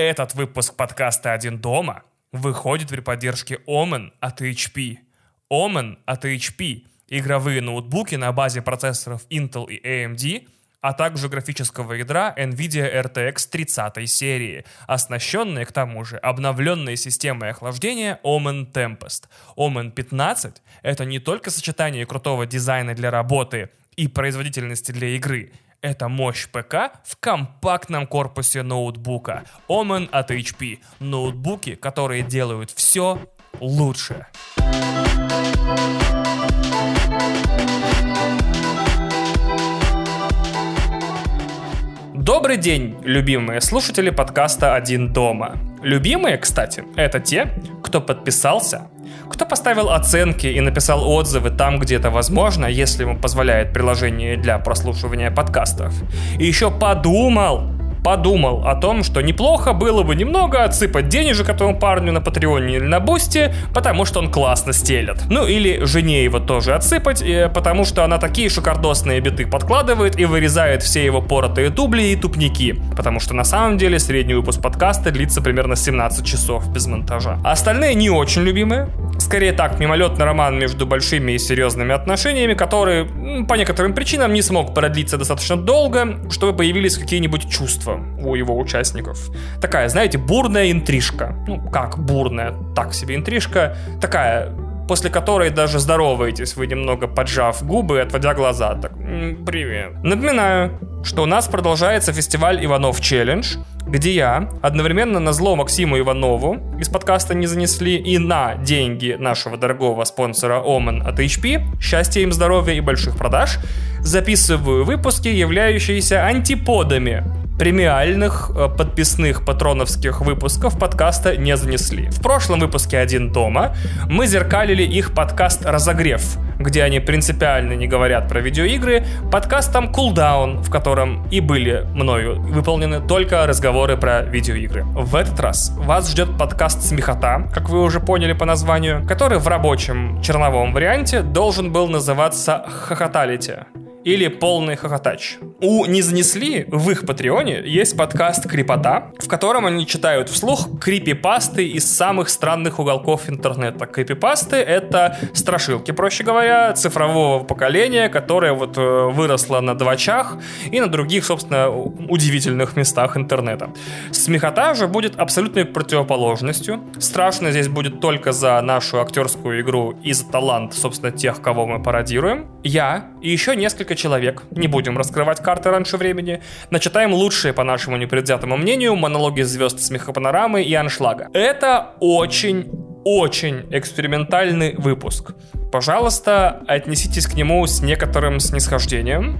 Этот выпуск подкаста «Один дома» выходит при поддержке Omen от HP. Omen от HP – игровые ноутбуки на базе процессоров Intel и AMD, а также графического ядра NVIDIA RTX 30 серии, оснащенные к тому же обновленной системой охлаждения Omen Tempest. Omen 15 — это не только сочетание крутого дизайна для работы и производительности для игры — это мощь ПК в компактном корпусе ноутбука. Omen от HP. Ноутбуки, которые делают все лучше. Добрый день, любимые слушатели подкаста «Один дома». Любимые, кстати, это те, кто подписался, кто поставил оценки и написал отзывы там, где это возможно, если ему позволяет приложение для прослушивания подкастов. И еще подумал, подумал о том, что неплохо было бы немного отсыпать денежек этому парню на Патреоне или на Бусти, потому что он классно стелет. Ну или жене его тоже отсыпать, потому что она такие шикардосные биты подкладывает и вырезает все его поротые дубли и тупники. Потому что на самом деле средний выпуск подкаста длится примерно 17 часов без монтажа. Остальные не очень любимые. Скорее так, мимолетный роман между большими и серьезными отношениями, который по некоторым причинам не смог продлиться достаточно долго, чтобы появились какие-нибудь чувства у его участников. Такая, знаете, бурная интрижка. Ну, как бурная, так себе интрижка. Такая после которой даже здороваетесь вы немного поджав губы, отводя глаза. Так, привет. Напоминаю, что у нас продолжается фестиваль Иванов Челлендж, где я одновременно на зло Максиму Иванову из подкаста не занесли и на деньги нашего дорогого спонсора Omen от HP, счастья им, здоровья и больших продаж, записываю выпуски, являющиеся антиподами премиальных э, подписных патроновских выпусков подкаста не занесли. В прошлом выпуске «Один дома» мы зеркалили их подкаст «Разогрев», где они принципиально не говорят про видеоигры, подкастом «Cooldown», в котором и были мною выполнены только разговоры про видеоигры. В этот раз вас ждет подкаст «Смехота», как вы уже поняли по названию, который в рабочем черновом варианте должен был называться «Хохоталити» или полный хохотач. У «Не занесли» в их патреоне есть подкаст «Крипота», в котором они читают вслух крипипасты из самых странных уголков интернета. Крипипасты — это страшилки, проще говоря, цифрового поколения, которое вот э, выросло на двачах и на других, собственно, удивительных местах интернета. Смехота же будет абсолютной противоположностью. Страшно здесь будет только за нашу актерскую игру и за талант, собственно, тех, кого мы пародируем. Я и еще несколько несколько человек, не будем раскрывать карты раньше времени, начитаем лучшие, по нашему непредвзятому мнению, монологи звезд смехопанорамы и аншлага. Это очень очень экспериментальный выпуск. Пожалуйста, отнеситесь к нему с некоторым снисхождением.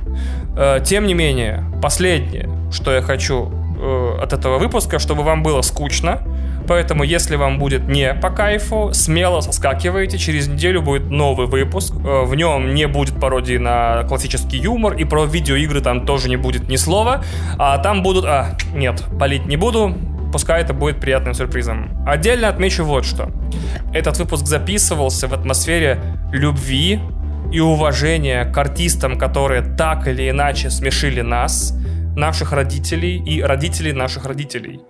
Э, тем не менее, последнее, что я хочу э, от этого выпуска, чтобы вам было скучно, Поэтому, если вам будет не по кайфу, смело соскакивайте. Через неделю будет новый выпуск. Э, в нем не будет пародии на классический юмор, и про видеоигры там тоже не будет ни слова. А там будут... А, нет, палить не буду. Пускай это будет приятным сюрпризом. Отдельно отмечу вот что. Этот выпуск записывался в атмосфере любви и уважения к артистам, которые так или иначе смешили нас, наших родителей и родителей наших родителей.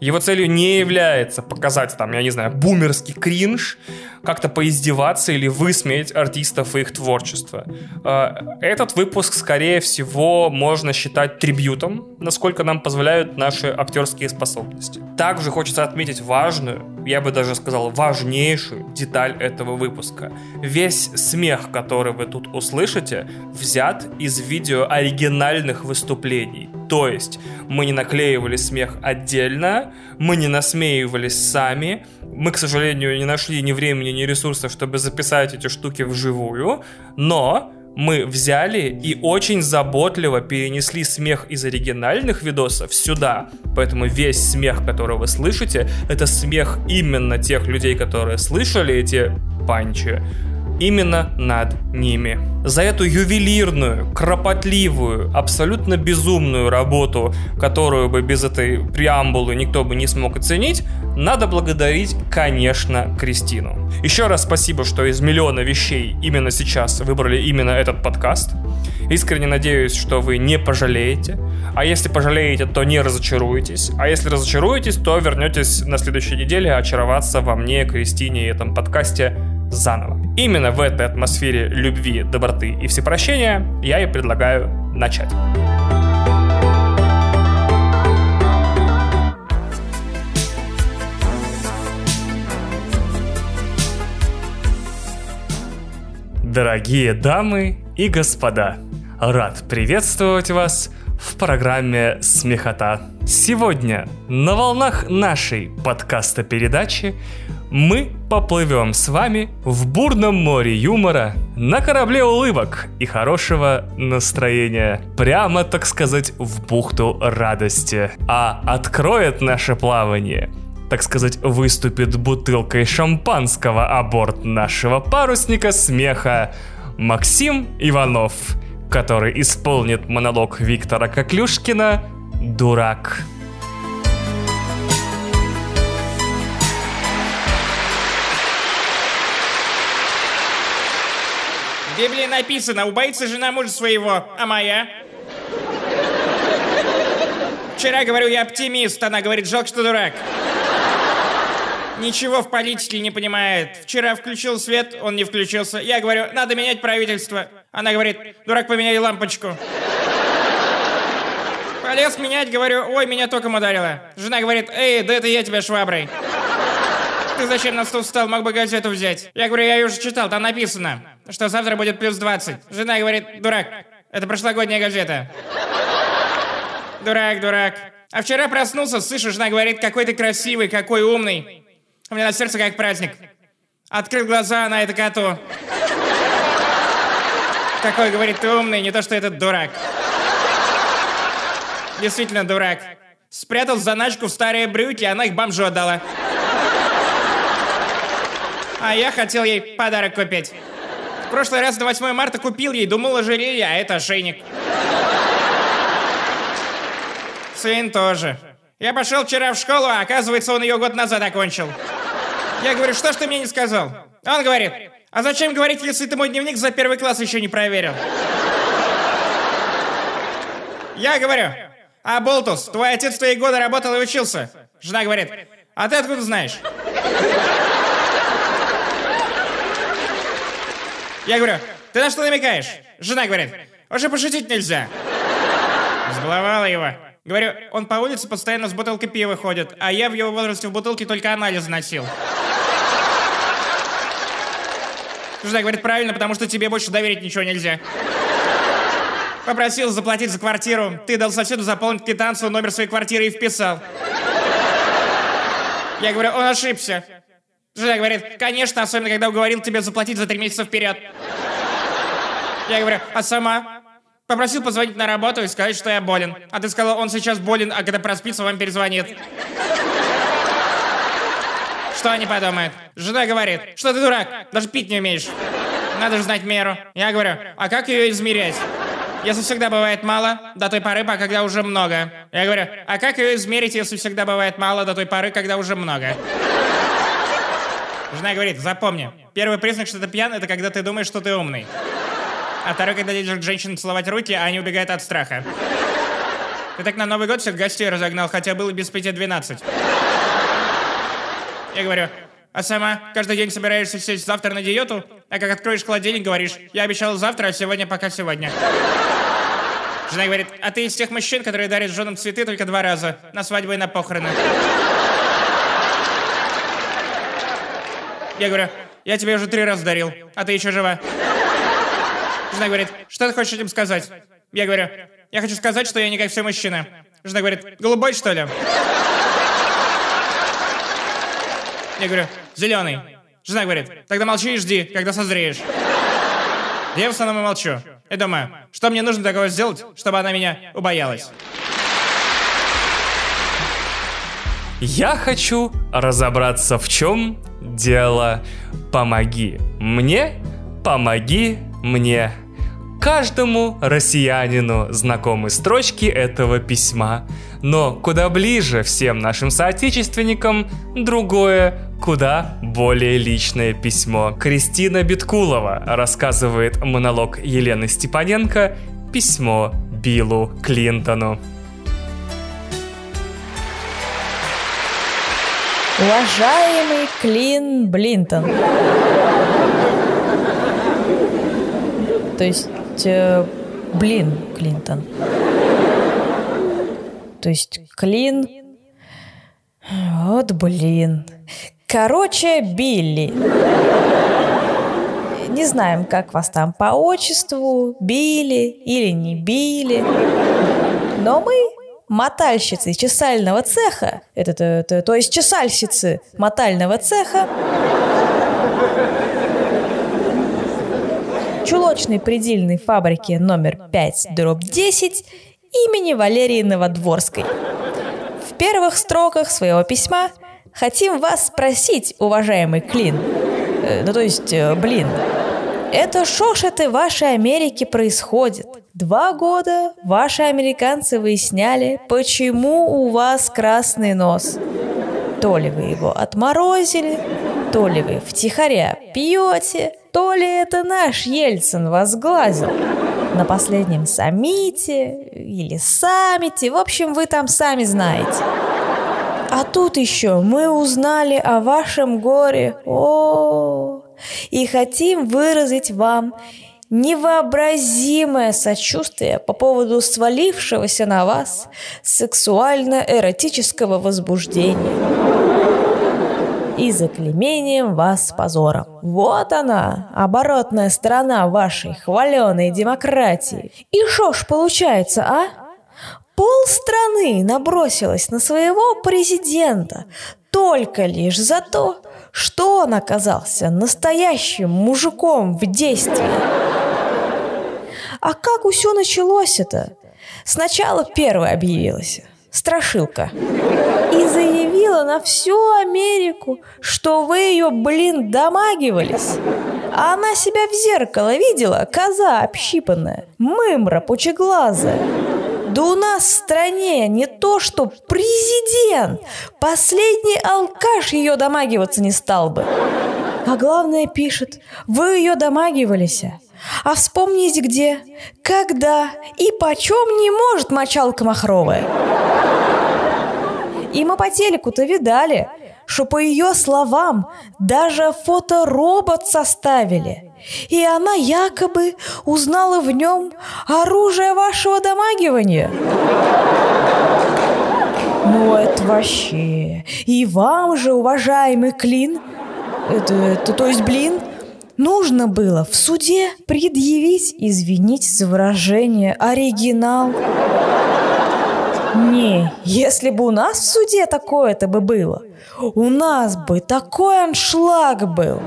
Его целью не является показать там, я не знаю, бумерский кринж, как-то поиздеваться или высмеять артистов и их творчество. А, этот выпуск, скорее всего, можно считать трибютом, насколько нам позволяют наши актерские способности. Также хочется отметить важную, я бы даже сказал, важнейшую деталь этого выпуска. Весь смех, который вы тут услышите, взят из видео оригинальных выступлений. То есть мы не наклеивали смех отдельно, мы не насмеивались сами, мы, к сожалению, не нашли ни времени, ни ресурсов, чтобы записать эти штуки вживую, но мы взяли и очень заботливо перенесли смех из оригинальных видосов сюда. Поэтому весь смех, который вы слышите, это смех именно тех людей, которые слышали эти панчи именно над ними. За эту ювелирную, кропотливую, абсолютно безумную работу, которую бы без этой преамбулы никто бы не смог оценить, надо благодарить, конечно, Кристину. Еще раз спасибо, что из миллиона вещей именно сейчас выбрали именно этот подкаст. Искренне надеюсь, что вы не пожалеете. А если пожалеете, то не разочаруетесь. А если разочаруетесь, то вернетесь на следующей неделе очароваться во мне, Кристине и этом подкасте заново. Именно в этой атмосфере любви, доброты и всепрощения я и предлагаю начать. Дорогие дамы и господа, рад приветствовать вас в программе «Смехота». Сегодня на волнах нашей подкаста-передачи мы поплывем с вами в бурном море юмора, на корабле улыбок и хорошего настроения. Прямо, так сказать, в бухту радости. А откроет наше плавание так сказать, выступит бутылкой шампанского о борт нашего парусника смеха Максим Иванов, который исполнит монолог Виктора Коклюшкина «Дурак». Библии написано, убоится жена мужа своего, а моя? Вчера говорю, я оптимист, она говорит, жалко, что дурак. Ничего в политике не понимает. Вчера включил свет, он не включился. Я говорю, надо менять правительство. Она говорит, дурак, поменяй лампочку. Полез менять, говорю, ой, меня током ударило. Жена говорит, эй, да это я тебя шваброй. Ты зачем на стол встал, мог бы газету взять? Я говорю, я ее уже читал, там написано, что завтра будет плюс 20. Жена говорит, дурак, это прошлогодняя газета. Дурак, дурак. А вчера проснулся, слышу, жена говорит, какой ты красивый, какой умный. У меня на сердце как праздник. Открыл глаза на это коту. Какой, говорит, ты умный, не то что этот дурак. Действительно дурак. Спрятал заначку в старые брюки, она их бомжу отдала. А я хотел ей подарок купить. В прошлый раз на 8 марта купил ей, думал ожерелье, а это ошейник. Сын тоже. Я пошел вчера в школу, а оказывается, он ее год назад окончил. Я говорю, что ж ты мне не сказал? Он говорит, а зачем говорить, если ты мой дневник за первый класс еще не проверил? Я говорю, а Болтус, твой отец твои годы работал и учился. Жена говорит, а ты откуда знаешь? Я говорю, ты на что намекаешь? Жена говорит, уже пошутить нельзя. Сбловала его. Говорю, он по улице постоянно с бутылкой пива ходит, а я в его возрасте в бутылке только анализ носил. Жена говорит, правильно, потому что тебе больше доверить ничего нельзя. Попросил заплатить за квартиру. Ты дал соседу заполнить квитанцию, номер своей квартиры и вписал. Я говорю, он ошибся. Жена говорит, конечно, особенно когда уговорил тебе заплатить за три месяца вперед. Я говорю, а сама? Попросил позвонить на работу и сказать, что я болен. А ты сказала, он сейчас болен, а когда проспится, вам перезвонит. Что они подумают? Жена говорит, что ты дурак, даже пить не умеешь. Надо же знать меру. Я говорю, а как ее измерять? Если всегда бывает мало, до той поры, пока когда уже много. Я говорю, а как ее измерить, если всегда бывает мало, до той поры, когда уже много? Жена говорит, запомни, первый признак, что ты пьян, это когда ты думаешь, что ты умный. А второй, когда к женщинам целовать руки, а они убегают от страха. Ты так на Новый год всех гостей разогнал, хотя было без пяти двенадцать. Я говорю, а сама каждый день собираешься сесть завтра на диету, а как откроешь холодильник, говоришь, я обещал завтра, а сегодня пока сегодня. Жена говорит, а ты из тех мужчин, которые дарят женам цветы только два раза, на свадьбу и на похороны. Я говорю, я тебе уже три раза дарил, а ты еще жива. Жена говорит, что ты хочешь этим сказать? Я говорю, я хочу сказать, что я не как все мужчины. Жена говорит, голубой что ли? Я говорю, зеленый. Жена говорит, тогда молчи и жди, когда созреешь. Я в основном молчу. И думаю, что мне нужно такого сделать, чтобы она меня убоялась. Я хочу разобраться, в чем дело. Помоги мне, помоги мне. Каждому россиянину знакомы строчки этого письма, но куда ближе всем нашим соотечественникам другое, куда более личное письмо. Кристина Биткулова рассказывает монолог Елены Степаненко письмо Биллу Клинтону. Уважаемый Клин Блинтон. То есть, э, блин, Клинтон. То есть, Клин... Вот блин. Короче, Билли. Не знаем, как вас там по отчеству, Билли или не Билли. Но мы мотальщицы чесального цеха, это, это, это, то есть чесальщицы мотального цеха, чулочной предельной фабрики номер 5, дробь 10 имени Валерии Новодворской. В первых строках своего письма хотим вас спросить, уважаемый Клин, э, ну то есть, э, блин, это шо ж это вашей Америке происходит? Два года ваши американцы выясняли, почему у вас красный нос. То ли вы его отморозили, то ли вы втихаря пьете, то ли это наш Ельцин вас глазил. На последнем саммите или саммите, в общем, вы там сами знаете. А тут еще мы узнали о вашем горе. О, -о, -о и хотим выразить вам невообразимое сочувствие по поводу свалившегося на вас сексуально-эротического возбуждения и заклемением вас позором. Вот она, оборотная сторона вашей хваленой демократии. И шо ж получается, а? Пол страны набросилась на своего президента только лишь за то, что он оказался настоящим мужиком в действии. А как все началось это? Сначала первая объявилась, страшилка, и заявила на всю Америку, что вы ее, блин, домагивались. А она себя в зеркало видела, коза общипанная, мымра пучеглазая. Да у нас в стране не то, что президент, последний алкаш ее домагиваться не стал бы. А главное пишет, вы ее домагивались. А вспомните где, когда и почем не может мочалка махровая. И мы по телеку-то видали, что по ее словам даже фоторобот составили – и она якобы узнала в нем оружие вашего домагивания. Ну, это вообще. И вам же, уважаемый Клин, это, это то есть блин, нужно было в суде предъявить, извините за выражение, оригинал. Не, если бы у нас в суде такое-то бы было, у нас бы такой аншлаг был.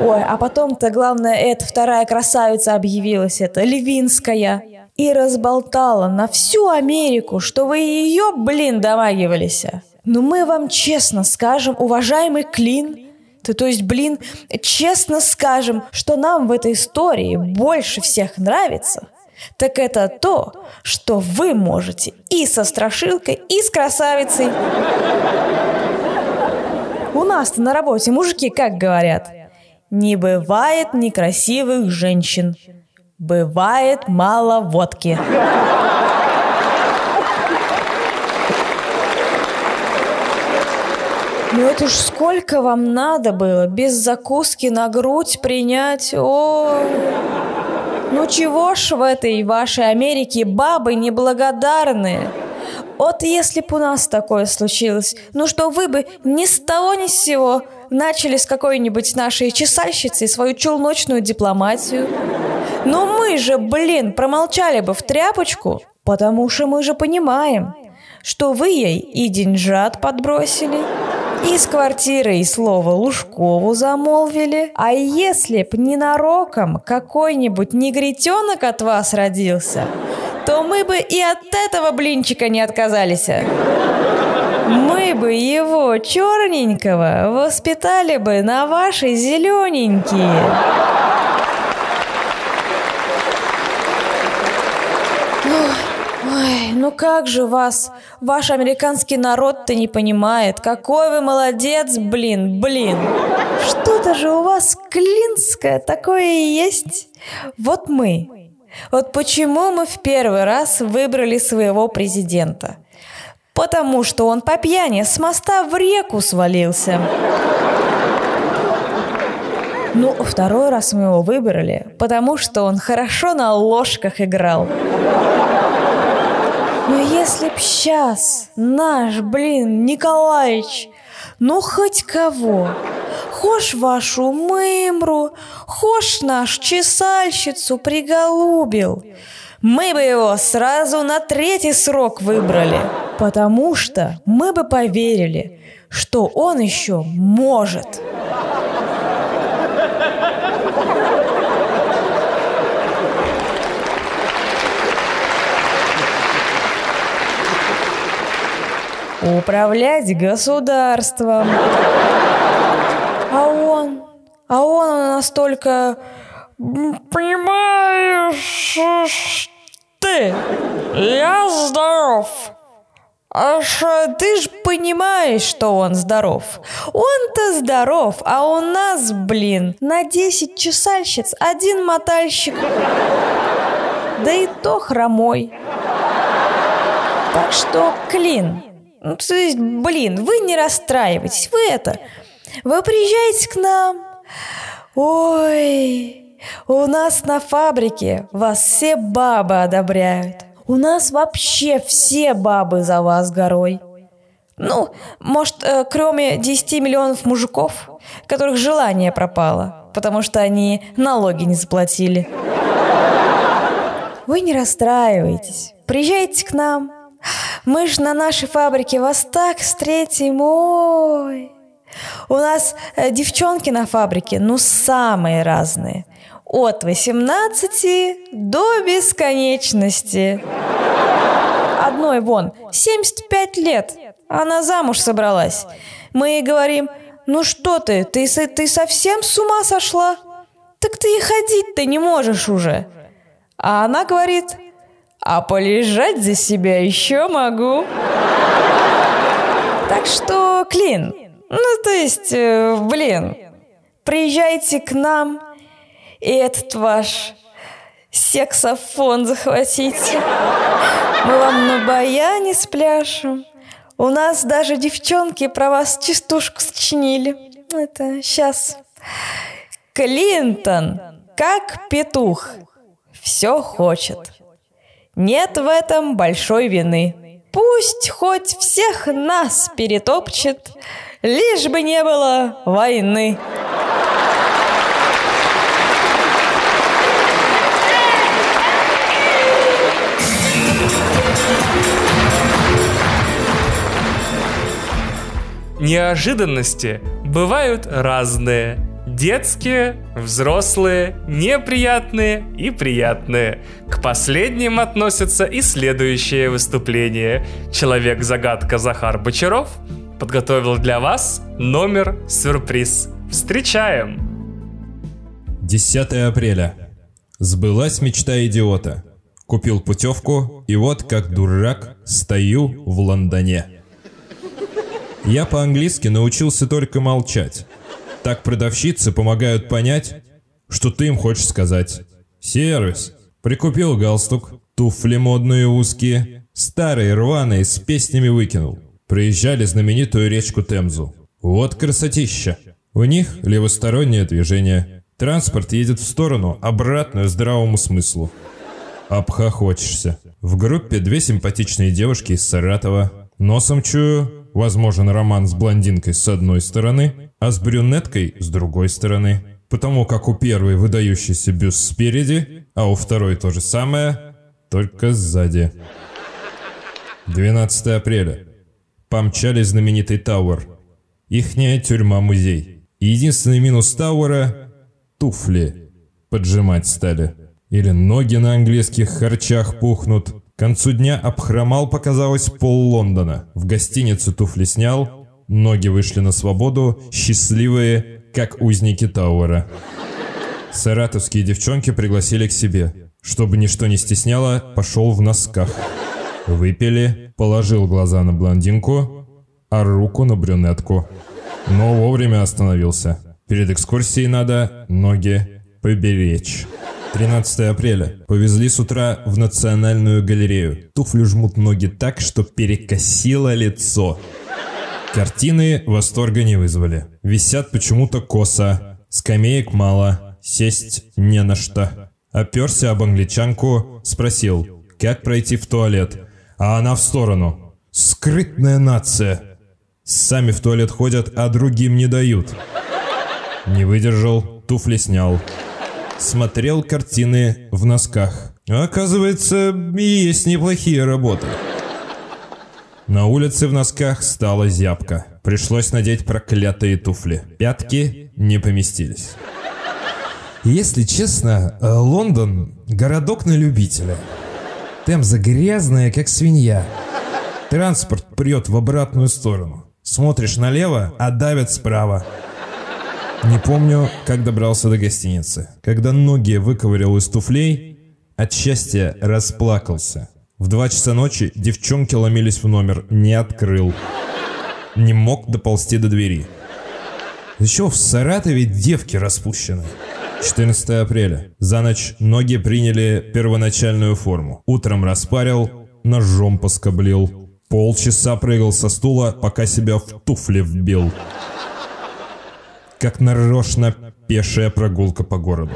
Ой, а потом-то, главное, эта вторая красавица объявилась, это Левинская. И разболтала на всю Америку, что вы ее, блин, домагивались. Но мы вам честно скажем, уважаемый Клин, то, то есть, блин, честно скажем, что нам в этой истории больше всех нравится, так это то, что вы можете и со страшилкой, и с красавицей. У нас-то на работе мужики как говорят – не бывает некрасивых женщин. Бывает мало водки. Ну это ж сколько вам надо было без закуски на грудь принять? О, ну чего ж в этой вашей Америке бабы неблагодарные? Вот если бы у нас такое случилось, ну что вы бы ни с того ни с сего начали с какой-нибудь нашей чесальщицы свою челночную дипломатию. Но мы же, блин, промолчали бы в тряпочку, потому что мы же понимаем, что вы ей и деньжат подбросили, и с квартиры и слово Лужкову замолвили. А если б ненароком какой-нибудь негритенок от вас родился, то мы бы и от этого блинчика не отказались. Мы бы его черненького воспитали бы на ваши зелененькие. Ой, ну как же вас, ваш американский народ-то не понимает. Какой вы молодец, блин, блин. Что-то же у вас клинское такое есть. Вот мы, Вот почему мы в первый раз выбрали своего президента? Потому что он по пьяни с моста в реку свалился. Ну, второй раз мы его выбрали, потому что он хорошо на ложках играл. Но если б сейчас наш, блин, Николаевич, ну хоть кого, хошь вашу мымру, хошь наш чесальщицу приголубил, мы бы его сразу на третий срок выбрали, потому что мы бы поверили, что он еще может. управлять государством. А он, настолько, понимаешь, ты, я здоров. А что, ты ж понимаешь, что он здоров. Он-то здоров, а у нас, блин, на 10 чесальщиц один мотальщик. Да и то хромой. Так что, Клин, ну, то есть, блин, вы не расстраивайтесь, вы это... Вы приезжаете к нам. Ой, у нас на фабрике вас все бабы одобряют. У нас вообще все бабы за вас горой. Ну, может, э, кроме 10 миллионов мужиков, которых желание пропало, потому что они налоги не заплатили. Вы не расстраивайтесь. Приезжайте к нам, мы ж на нашей фабрике вас так встретим, ой. У нас э, девчонки на фабрике, ну, самые разные. От 18 до бесконечности. Одной вон, 75 лет. Она замуж собралась. Мы ей говорим, ну что ты, ты, ты совсем с ума сошла? Так ты и ходить-то не можешь уже. А она говорит, а полежать за себя еще могу. Так что, Клин, ну то есть, э, блин, приезжайте к нам и этот ваш сексофон захватите. Мы вам на баяне спляшем. У нас даже девчонки про вас частушку сочинили. Это сейчас. Клинтон, как петух, все хочет. Нет в этом большой вины. Пусть хоть всех нас перетопчет, лишь бы не было войны. Неожиданности бывают разные – Детские, взрослые, неприятные и приятные. К последним относятся и следующее выступление. Человек-загадка Захар Бочаров подготовил для вас номер сюрприз. Встречаем! 10 апреля. Сбылась мечта идиота. Купил путевку, и вот как дурак стою в Лондоне. Я по-английски научился только молчать. Так продавщицы помогают понять, что ты им хочешь сказать. Сервис. Прикупил галстук, туфли модные узкие, старые рваные с песнями выкинул. Приезжали знаменитую речку Темзу. Вот красотища. У них левостороннее движение. Транспорт едет в сторону, обратную здравому смыслу. Обхохочешься. В группе две симпатичные девушки из Саратова. Носом чую, возможен роман с блондинкой с одной стороны, а с брюнеткой с другой стороны. Потому как у первой выдающийся бюст спереди, а у второй то же самое, только сзади. 12 апреля. Помчали знаменитый Тауэр. Ихняя тюрьма-музей. Единственный минус Тауэра – туфли. Поджимать стали. Или ноги на английских харчах пухнут. К концу дня обхромал, показалось, пол Лондона. В гостиницу туфли снял – Ноги вышли на свободу, счастливые, как узники Тауэра. Саратовские девчонки пригласили к себе. Чтобы ничто не стесняло, пошел в носках. Выпили, положил глаза на блондинку, а руку на брюнетку. Но вовремя остановился. Перед экскурсией надо ноги поберечь. 13 апреля. Повезли с утра в Национальную галерею. Туфли жмут ноги так, что перекосило лицо. Картины восторга не вызвали. Висят почему-то косо. Скамеек мало. Сесть не на что. Оперся об англичанку, спросил, как пройти в туалет. А она в сторону. Скрытная нация. Сами в туалет ходят, а другим не дают. Не выдержал, туфли снял. Смотрел картины в носках. Оказывается, есть неплохие работы. На улице в носках стала зябка. Пришлось надеть проклятые туфли. Пятки не поместились. Если честно, э, Лондон – городок на любителя. Темза грязная, как свинья. Транспорт прет в обратную сторону. Смотришь налево, а давят справа. Не помню, как добрался до гостиницы. Когда ноги выковырял из туфлей, от счастья расплакался. В два часа ночи девчонки ломились в номер, не открыл. Не мог доползти до двери. Еще в Саратове девки распущены. 14 апреля. За ночь ноги приняли первоначальную форму. Утром распарил, ножом поскоблил. Полчаса прыгал со стула, пока себя в туфли вбил. Как нарочно пешая прогулка по городу.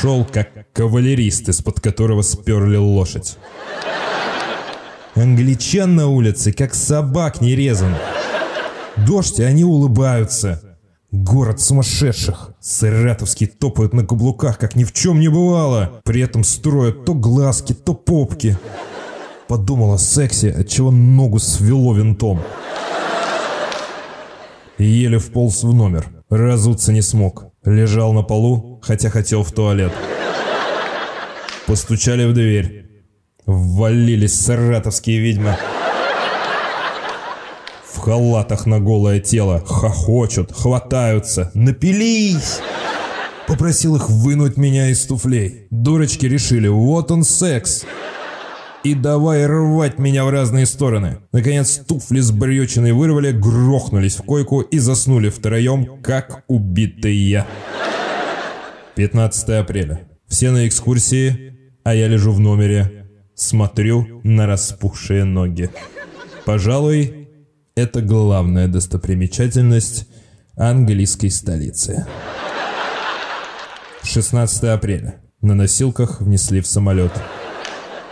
Шел как кавалерист, из-под которого сперли лошадь. Англичан на улице, как собак не резан. Дождь, и они улыбаются. Город сумасшедших. Саратовские топают на каблуках, как ни в чем не бывало. При этом строят то глазки, то попки. Подумал о сексе, отчего ногу свело винтом. Еле вполз в номер. Разуться не смог. Лежал на полу, хотя хотел в туалет. Постучали в дверь. Ввалились саратовские ведьмы халатах на голое тело, хохочут, хватаются, напились. Попросил их вынуть меня из туфлей. Дурочки решили, вот он секс. И давай рвать меня в разные стороны. Наконец туфли с брючиной вырвали, грохнулись в койку и заснули втроем, как убитые. 15 апреля. Все на экскурсии, а я лежу в номере. Смотрю на распухшие ноги. Пожалуй, это главная достопримечательность английской столицы. 16 апреля. На носилках внесли в самолет.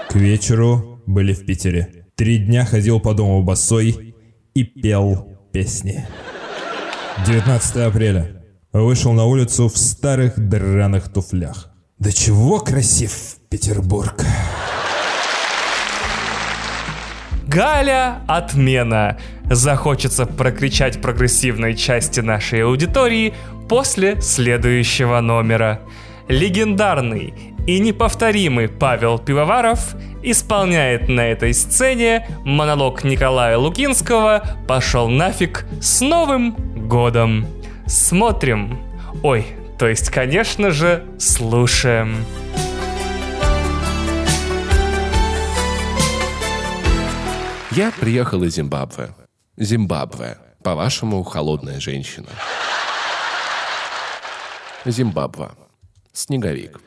К вечеру были в Питере. Три дня ходил по дому босой и пел песни. 19 апреля. Вышел на улицу в старых драных туфлях. Да чего красив Петербург. Галя отмена. Захочется прокричать прогрессивной части нашей аудитории после следующего номера. Легендарный и неповторимый Павел Пивоваров исполняет на этой сцене монолог Николая Лукинского «Пошел нафиг с Новым годом». Смотрим. Ой, то есть, конечно же, слушаем. Я приехал из Зимбабве. Зимбабве. По-вашему, холодная женщина. Зимбабве. Снеговик.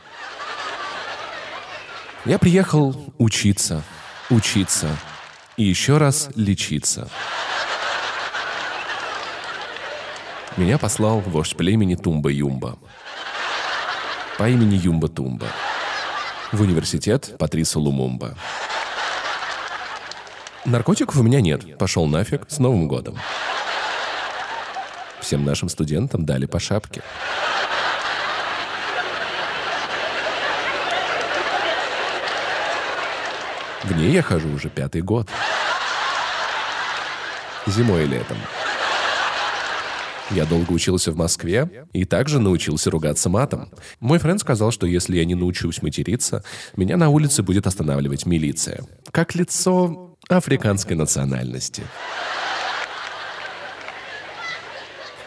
Я приехал учиться, учиться и еще раз лечиться. Меня послал вождь племени Тумба-Юмба по имени Юмба-Тумба в университет Патриса Лумумба. Наркотиков у меня нет. Пошел нафиг. С Новым годом. Всем нашим студентам дали по шапке. В ней я хожу уже пятый год. Зимой и летом. Я долго учился в Москве и также научился ругаться матом. Мой френд сказал, что если я не научусь материться, меня на улице будет останавливать милиция. Как лицо африканской национальности.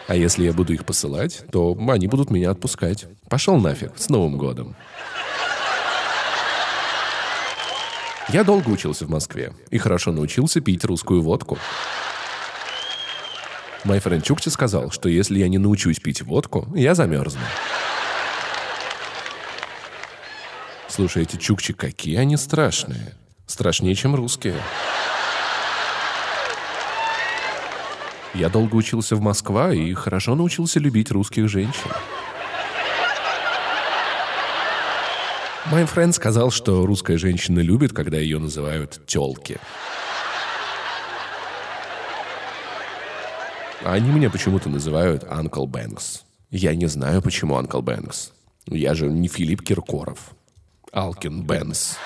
А если я буду их посылать, то они будут меня отпускать. Пошел нафиг, с Новым годом. Я долго учился в Москве и хорошо научился пить русскую водку. Мой френд Чукчи сказал, что если я не научусь пить водку, я замерзну. Слушай, эти чукчи, какие они страшные. Страшнее, чем русские. Я долго учился в Москва и хорошо научился любить русских женщин. Мой френд сказал, что русская женщина любит, когда ее называют тёлки. Они меня почему-то называют Анкл Бэнкс. Я не знаю, почему Анкл Бэнкс. Я же не Филипп Киркоров. Алкин Бэнкс.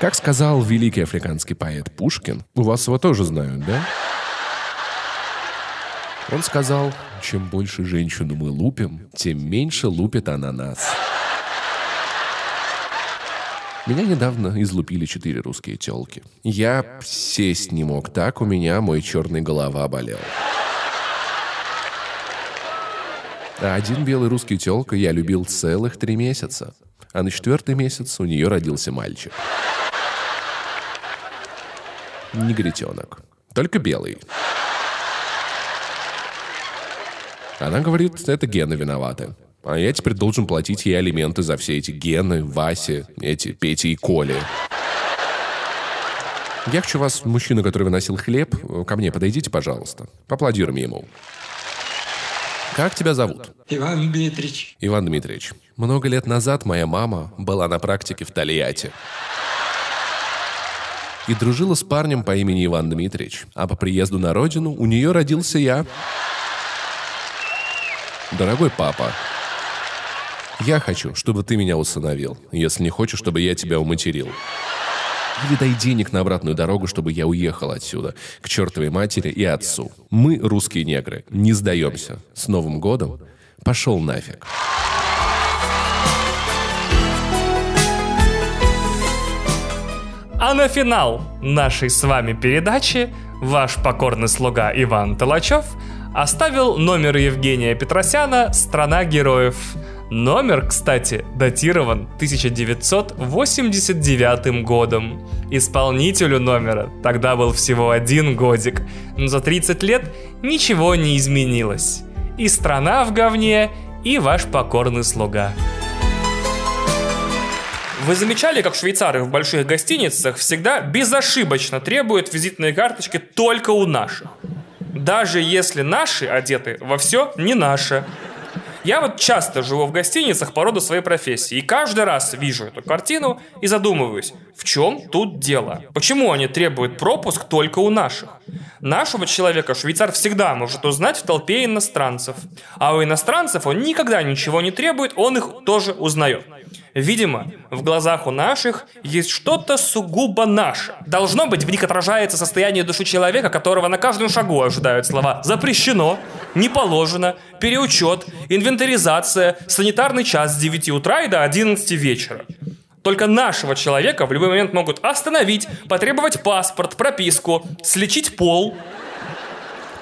Как сказал великий африканский поэт Пушкин, у вас его тоже знают, да? Он сказал, чем больше женщину мы лупим, тем меньше лупит она нас. Меня недавно излупили четыре русские телки. Я сесть не мог, так у меня мой черный голова болел. А один белый русский телка я любил целых три месяца. А на четвертый месяц у нее родился мальчик. Негритенок. Только белый. Она говорит, это гены виноваты. А я теперь должен платить ей алименты за все эти гены, Васи, эти Пети и Коли. Я хочу вас, мужчина, который выносил хлеб, ко мне подойдите, пожалуйста. Поаплодируем ему. Как тебя зовут? Иван Дмитриевич. Иван Дмитриевич. Много лет назад моя мама была на практике в Тольятти. И дружила с парнем по имени Иван Дмитриевич. А по приезду на родину у нее родился я. Дорогой папа, я хочу, чтобы ты меня усыновил, если не хочешь, чтобы я тебя уматерил. Или дай денег на обратную дорогу, чтобы я уехал отсюда, к чертовой матери и отцу. Мы, русские негры, не сдаемся. С Новым годом пошел нафиг. А на финал нашей с вами передачи ваш покорный слуга Иван Толачев оставил номер Евгения Петросяна «Страна героев». Номер, кстати, датирован 1989 годом. Исполнителю номера тогда был всего один годик, но за 30 лет ничего не изменилось. И страна в говне, и ваш покорный слуга. Вы замечали, как швейцары в больших гостиницах всегда безошибочно требуют визитные карточки только у наших? Даже если наши одеты во все не наше. Я вот часто живу в гостиницах по роду своей профессии, и каждый раз вижу эту картину и задумываюсь, в чем тут дело? Почему они требуют пропуск только у наших? Нашего человека швейцар всегда может узнать в толпе иностранцев, а у иностранцев он никогда ничего не требует, он их тоже узнает. Видимо, в глазах у наших есть что-то сугубо наше. Должно быть, в них отражается состояние души человека, которого на каждом шагу ожидают слова «запрещено», «не положено», «переучет», «инвентаризация», «санитарный час с 9 утра и до 11 вечера». Только нашего человека в любой момент могут остановить, потребовать паспорт, прописку, слечить пол.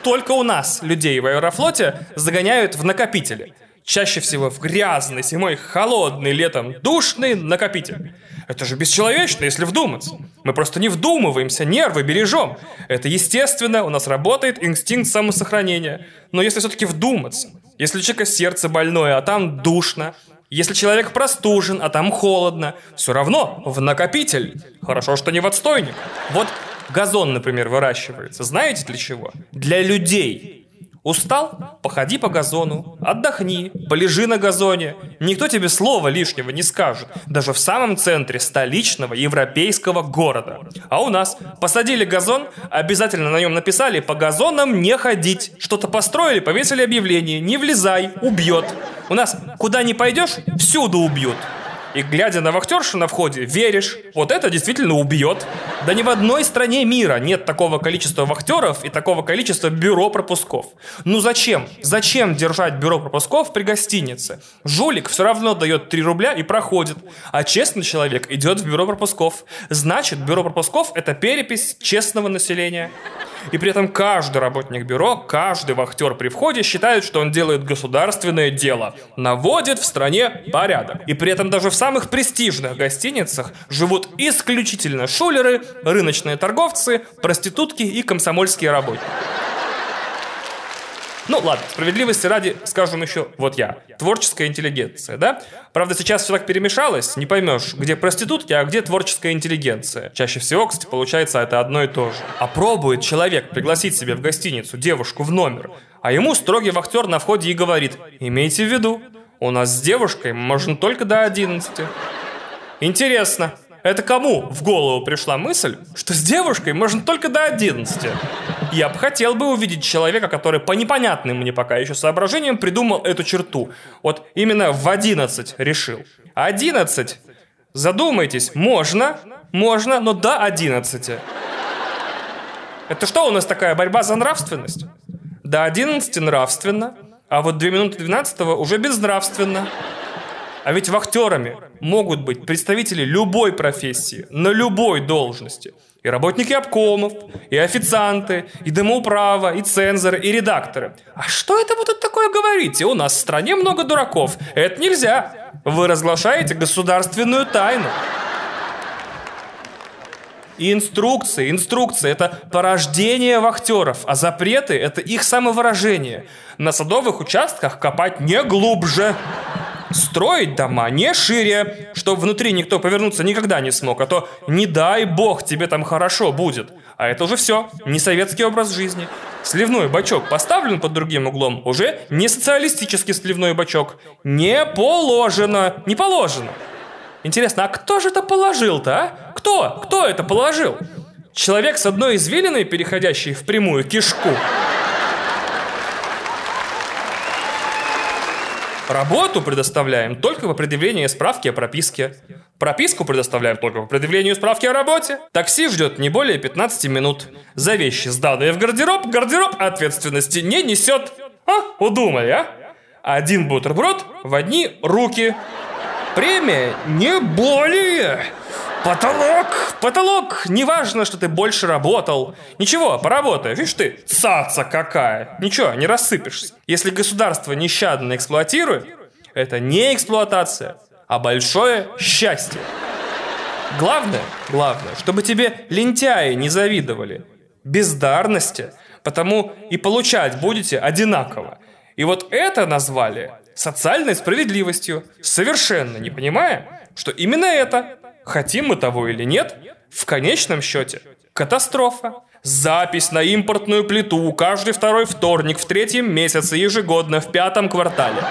Только у нас людей в аэрофлоте загоняют в накопители – Чаще всего в грязный, зимой холодный, летом душный накопитель. Это же бесчеловечно, если вдуматься. Мы просто не вдумываемся, нервы бережем. Это естественно, у нас работает инстинкт самосохранения. Но если все-таки вдуматься, если у человека сердце больное, а там душно, если человек простужен, а там холодно, все равно в накопитель. Хорошо, что не в отстойник. Вот газон, например, выращивается. Знаете для чего? Для людей. Устал? Походи по газону, отдохни, полежи на газоне. Никто тебе слова лишнего не скажет, даже в самом центре столичного европейского города. А у нас посадили газон, обязательно на нем написали «по газонам не ходить». Что-то построили, повесили объявление «не влезай, убьет». У нас куда не пойдешь, всюду убьют. И глядя на вахтершу на входе, веришь, вот это действительно убьет. Да ни в одной стране мира нет такого количества вахтеров и такого количества бюро пропусков. Ну зачем? Зачем держать бюро пропусков при гостинице? Жулик все равно дает 3 рубля и проходит, а честный человек идет в бюро пропусков. Значит, бюро пропусков это перепись честного населения. И при этом каждый работник бюро, каждый вахтер при входе считает, что он делает государственное дело, наводит в стране порядок. И при этом даже в самых престижных гостиницах живут исключительно шулеры, рыночные торговцы, проститутки и комсомольские работники. Ну ладно, справедливости ради скажем еще вот я. Творческая интеллигенция, да? Правда, сейчас все так перемешалось, не поймешь, где проститутки, а где творческая интеллигенция. Чаще всего, кстати, получается это одно и то же. А пробует человек пригласить себе в гостиницу девушку в номер, а ему строгий вахтер на входе и говорит, имейте в виду, у нас с девушкой можно только до 11. Интересно, это кому в голову пришла мысль, что с девушкой можно только до 11? Я бы хотел бы увидеть человека, который по непонятным мне пока еще соображениям придумал эту черту. Вот именно в 11 решил. 11, задумайтесь, можно, можно, но до 11. Это что у нас такая борьба за нравственность? До 11 нравственно, а вот 2 минуты 12 уже безнравственно. А ведь вахтерами могут быть представители любой профессии, на любой должности. И работники обкомов, и официанты, и домоуправа, и цензоры, и редакторы. А что это вы тут такое говорите? У нас в стране много дураков. Это нельзя. Вы разглашаете государственную тайну. И инструкции, инструкции – это порождение вахтеров, а запреты – это их самовыражение. На садовых участках копать не глубже. Строить дома не шире, чтобы внутри никто повернуться никогда не смог, а то не дай бог тебе там хорошо будет. А это уже все, не советский образ жизни. Сливной бачок поставлен под другим углом, уже не социалистический сливной бачок. Не положено, не положено. Интересно, а кто же это положил-то, а? Кто? Кто это положил? Человек с одной извилиной, переходящей в прямую кишку. Работу предоставляем только по предъявлении справки о прописке. Прописку предоставляем только по предъявлению справки о работе. Такси ждет не более 15 минут. За вещи, сданные в гардероб, гардероб ответственности не несет. А, удумали, а? Один бутерброд в одни руки. Премия не более. Потолок! Потолок! Неважно, что ты больше работал. Ничего, поработай. Видишь ты, цаца какая. Ничего, не рассыпешься. Если государство нещадно эксплуатирует, это не эксплуатация, а большое счастье. Главное, главное, чтобы тебе лентяи не завидовали. Бездарности. Потому и получать будете одинаково. И вот это назвали социальной справедливостью, совершенно не понимая, что именно это хотим мы того или нет, в конечном счете катастрофа. Запись на импортную плиту каждый второй вторник в третьем месяце ежегодно в пятом квартале.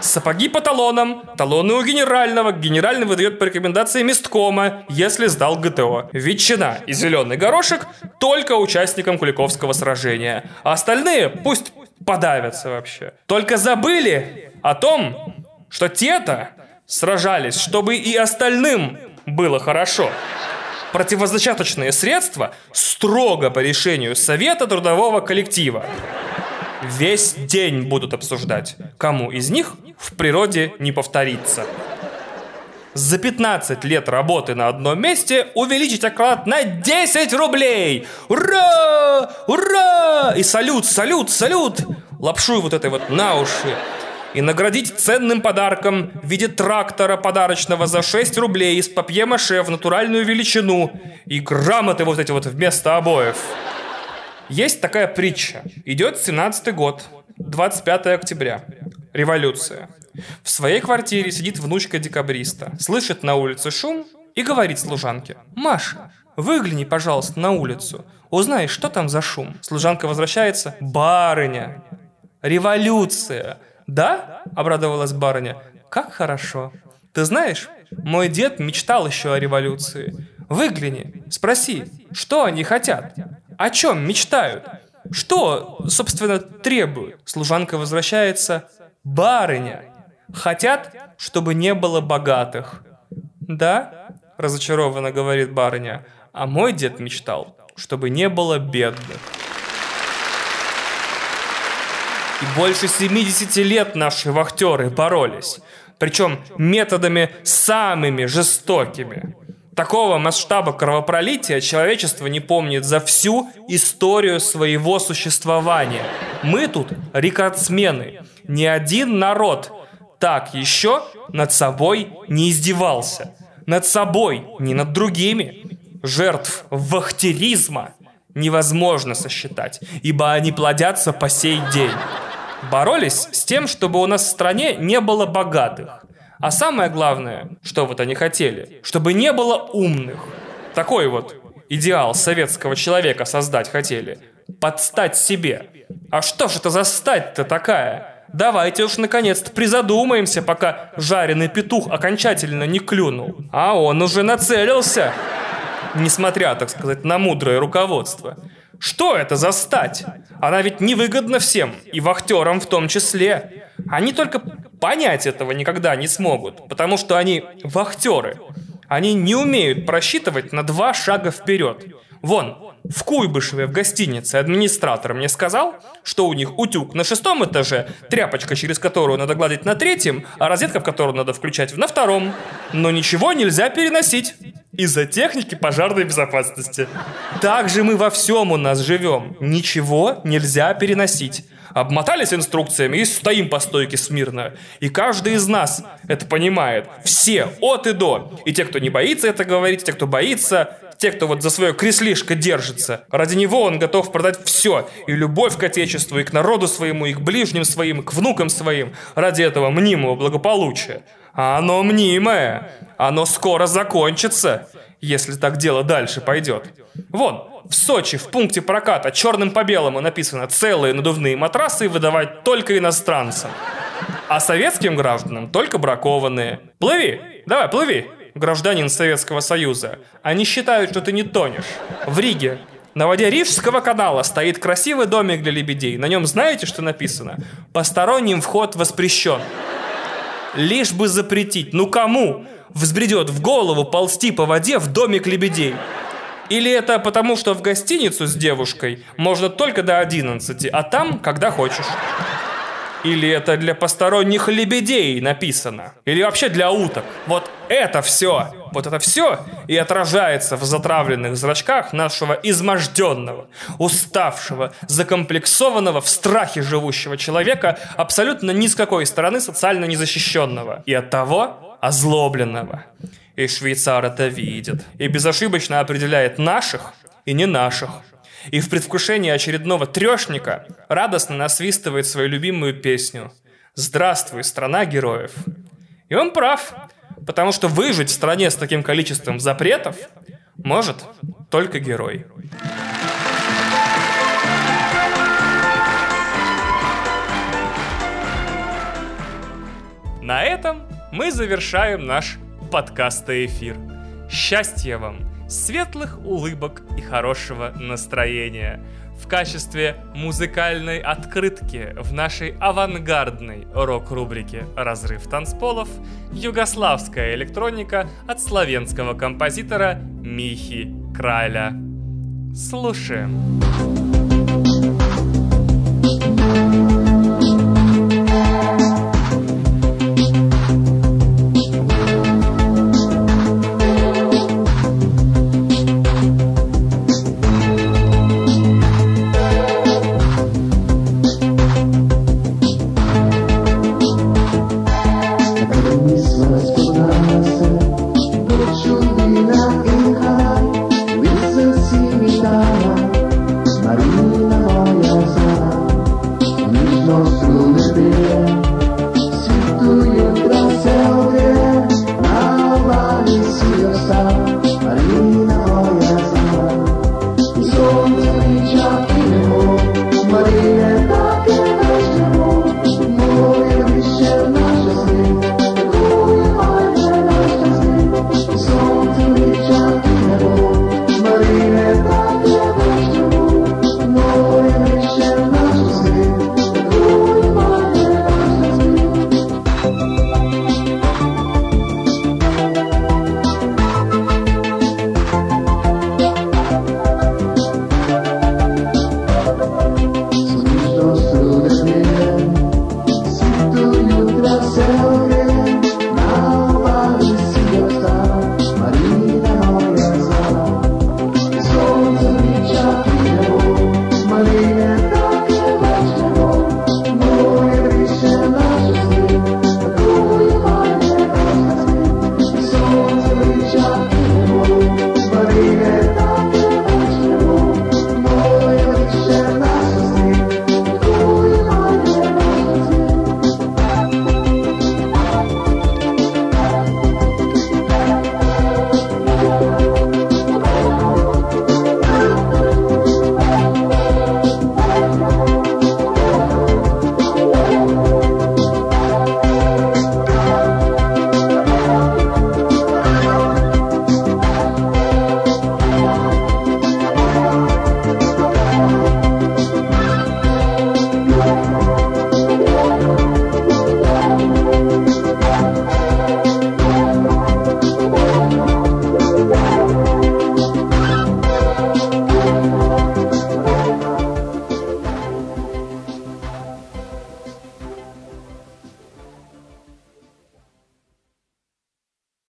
Сапоги по талонам, талоны у генерального, генеральный выдает по рекомендации месткома, если сдал ГТО. Ветчина и зеленый горошек только участникам Куликовского сражения. А остальные пусть подавятся вообще. Только забыли о том, что те-то сражались, чтобы и остальным было хорошо. Противозачаточные средства строго по решению Совета трудового коллектива. Весь день будут обсуждать, кому из них в природе не повторится. За 15 лет работы на одном месте увеличить оклад на 10 рублей! Ура! Ура! И салют, салют, салют! Лапшу вот этой вот на уши и наградить ценным подарком в виде трактора подарочного за 6 рублей из папье-маше в натуральную величину и грамоты вот эти вот вместо обоев. Есть такая притча. Идет 17 год, 25 октября. Революция. В своей квартире сидит внучка декабриста, слышит на улице шум и говорит служанке. «Маша, выгляни, пожалуйста, на улицу. Узнай, что там за шум». Служанка возвращается. «Барыня, революция. «Да?» – обрадовалась барыня. «Как хорошо. Ты знаешь, мой дед мечтал еще о революции. Выгляни, спроси, что они хотят? О чем мечтают? Что, собственно, требуют?» Служанка возвращается. «Барыня, хотят, чтобы не было богатых». «Да?» – разочарованно говорит барыня. «А мой дед мечтал, чтобы не было бедных». И больше 70 лет наши вахтеры боролись. Причем методами самыми жестокими. Такого масштаба кровопролития человечество не помнит за всю историю своего существования. Мы тут рекордсмены. Ни один народ так еще над собой не издевался. Над собой, не над другими. Жертв вахтеризма невозможно сосчитать, ибо они плодятся по сей день. Боролись с тем, чтобы у нас в стране не было богатых. А самое главное, что вот они хотели, чтобы не было умных. Такой вот идеал советского человека создать хотели. Подстать себе. А что ж это за стать-то такая? Давайте уж наконец-то призадумаемся, пока жареный петух окончательно не клюнул. А он уже нацелился. Несмотря, так сказать, на мудрое руководство. Что это за стать? Она ведь невыгодна всем, и вахтерам в том числе. Они только понять этого никогда не смогут, потому что они вахтеры. Они не умеют просчитывать на два шага вперед. Вон, в Куйбышеве в гостинице администратор мне сказал, что у них утюг на шестом этаже, тряпочка, через которую надо гладить на третьем, а розетка, в которую надо включать на втором. Но ничего нельзя переносить. Из-за техники пожарной безопасности. Так же мы во всем у нас живем. Ничего нельзя переносить. Обмотались инструкциями и стоим по стойке смирно. И каждый из нас это понимает. Все, от и до. И те, кто не боится это говорить, те, кто боится, те, кто вот за свое креслишко держится. Ради него он готов продать все. И любовь к Отечеству, и к народу своему, и к ближним своим, и к внукам своим. Ради этого мнимого благополучия. А оно мнимое. Оно скоро закончится, если так дело дальше пойдет. Вон, в Сочи в пункте проката черным по белому написано «целые надувные матрасы выдавать только иностранцам». А советским гражданам только бракованные. Плыви, давай, плыви, гражданин Советского Союза. Они считают, что ты не тонешь. В Риге на воде Рижского канала стоит красивый домик для лебедей. На нем знаете, что написано? Посторонним вход воспрещен. Лишь бы запретить. Ну кому взбредет в голову ползти по воде в домик лебедей? Или это потому, что в гостиницу с девушкой можно только до 11, а там, когда хочешь? Или это для посторонних лебедей написано? Или вообще для уток? Вот это все, вот это все и отражается в затравленных зрачках нашего изможденного, уставшего, закомплексованного, в страхе живущего человека, абсолютно ни с какой стороны социально незащищенного. И от того озлобленного. И швейцар это видит. И безошибочно определяет наших и не наших и в предвкушении очередного трешника радостно насвистывает свою любимую песню «Здравствуй, страна героев». И он прав, потому что выжить в стране с таким количеством запретов может только герой. На этом мы завершаем наш подкаст-эфир. Счастья вам! Светлых улыбок и хорошего настроения в качестве музыкальной открытки в нашей авангардной рок-рубрике «Разрыв танцполов» югославская электроника от славянского композитора Михи Краля. Слушаем. Marina